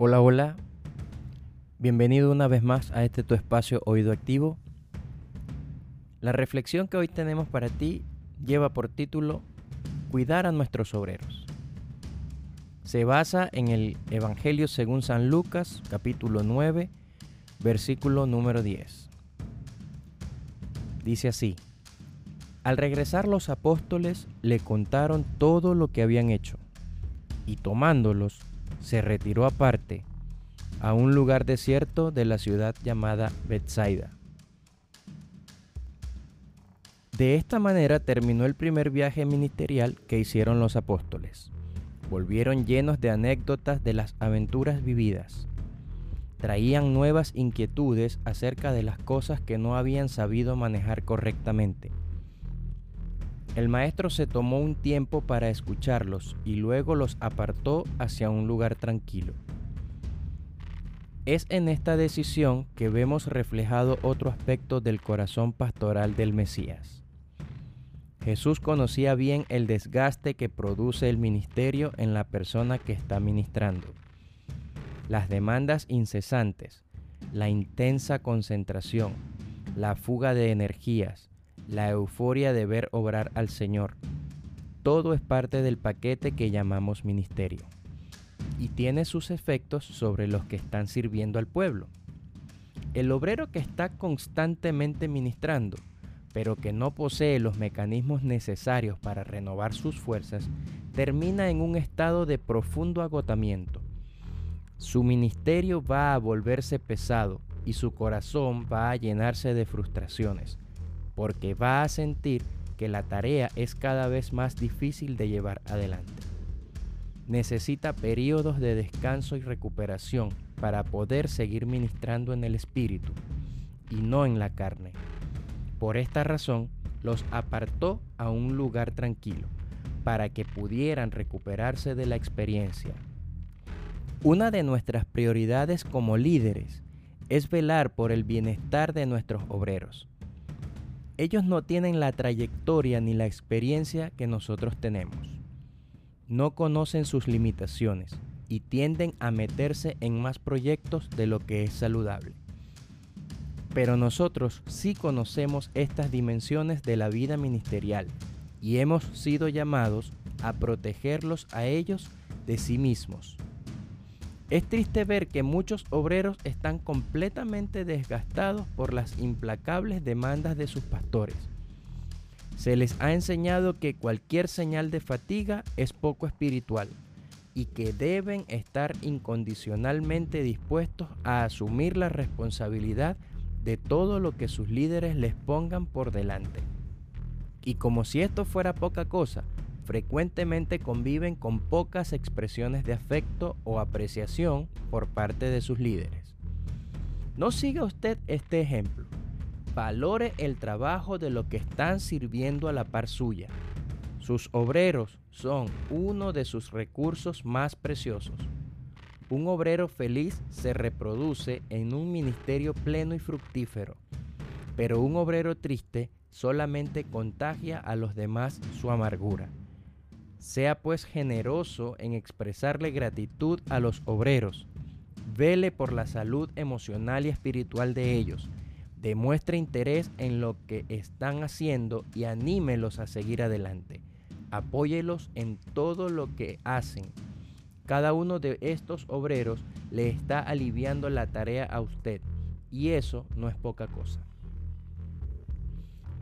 Hola, hola. Bienvenido una vez más a este tu espacio Oído Activo. La reflexión que hoy tenemos para ti lleva por título Cuidar a nuestros obreros. Se basa en el Evangelio según San Lucas, capítulo 9, versículo número 10. Dice así, Al regresar los apóstoles le contaron todo lo que habían hecho, y tomándolos, se retiró aparte a un lugar desierto de la ciudad llamada Bethsaida. De esta manera terminó el primer viaje ministerial que hicieron los apóstoles. Volvieron llenos de anécdotas de las aventuras vividas. Traían nuevas inquietudes acerca de las cosas que no habían sabido manejar correctamente. El maestro se tomó un tiempo para escucharlos y luego los apartó hacia un lugar tranquilo. Es en esta decisión que vemos reflejado otro aspecto del corazón pastoral del Mesías. Jesús conocía bien el desgaste que produce el ministerio en la persona que está ministrando. Las demandas incesantes, la intensa concentración, la fuga de energías, la euforia de ver obrar al Señor. Todo es parte del paquete que llamamos ministerio y tiene sus efectos sobre los que están sirviendo al pueblo. El obrero que está constantemente ministrando, pero que no posee los mecanismos necesarios para renovar sus fuerzas, termina en un estado de profundo agotamiento. Su ministerio va a volverse pesado y su corazón va a llenarse de frustraciones porque va a sentir que la tarea es cada vez más difícil de llevar adelante. Necesita periodos de descanso y recuperación para poder seguir ministrando en el espíritu y no en la carne. Por esta razón, los apartó a un lugar tranquilo para que pudieran recuperarse de la experiencia. Una de nuestras prioridades como líderes es velar por el bienestar de nuestros obreros ellos no tienen la trayectoria ni la experiencia que nosotros tenemos. No conocen sus limitaciones y tienden a meterse en más proyectos de lo que es saludable. Pero nosotros sí conocemos estas dimensiones de la vida ministerial y hemos sido llamados a protegerlos a ellos de sí mismos es triste ver que muchos obreros están completamente desgastados por las implacables demandas de sus pastores. Se les ha enseñado que cualquier señal de fatiga es poco espiritual y que deben estar incondicionalmente dispuestos a asumir la responsabilidad de todo lo que sus líderes les pongan por delante. Y como si esto fuera poca cosa, frecuentemente conviven con pocas expresiones de afecto o apreciación por parte de sus líderes. No siga usted este ejemplo. Valore el trabajo de lo que están sirviendo a la par suya. Sus obreros son uno de sus recursos más preciosos. Un obrero feliz se reproduce en un ministerio pleno y fructífero, pero un obrero triste solamente contagia a los demás su amargura. Sea pues generoso en expresarle gratitud a los obreros. Vele por la salud emocional y espiritual de ellos. Demuestre interés en lo que están haciendo y anímelos a seguir adelante. Apóyelos en todo lo que hacen. Cada uno de estos obreros le está aliviando la tarea a usted y eso no es poca cosa.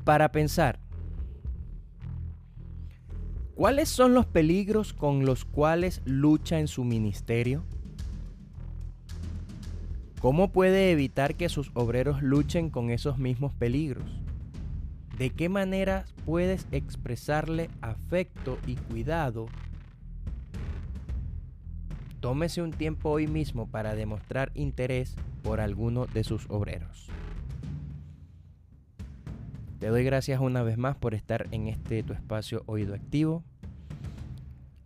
Para pensar, ¿Cuáles son los peligros con los cuales lucha en su ministerio? ¿Cómo puede evitar que sus obreros luchen con esos mismos peligros? ¿De qué manera puedes expresarle afecto y cuidado? Tómese un tiempo hoy mismo para demostrar interés por alguno de sus obreros. Te doy gracias una vez más por estar en este tu espacio Oído Activo,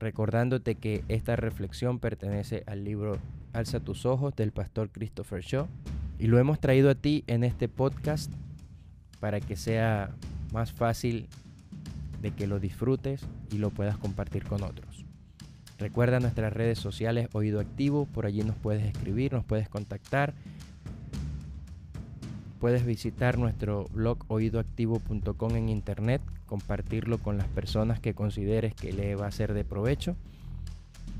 recordándote que esta reflexión pertenece al libro Alza tus ojos del pastor Christopher Shaw y lo hemos traído a ti en este podcast para que sea más fácil de que lo disfrutes y lo puedas compartir con otros. Recuerda nuestras redes sociales Oído Activo, por allí nos puedes escribir, nos puedes contactar. Puedes visitar nuestro blog oídoactivo.com en internet, compartirlo con las personas que consideres que le va a ser de provecho.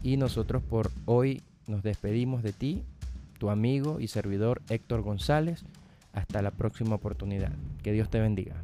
Y nosotros por hoy nos despedimos de ti, tu amigo y servidor Héctor González. Hasta la próxima oportunidad. Que Dios te bendiga.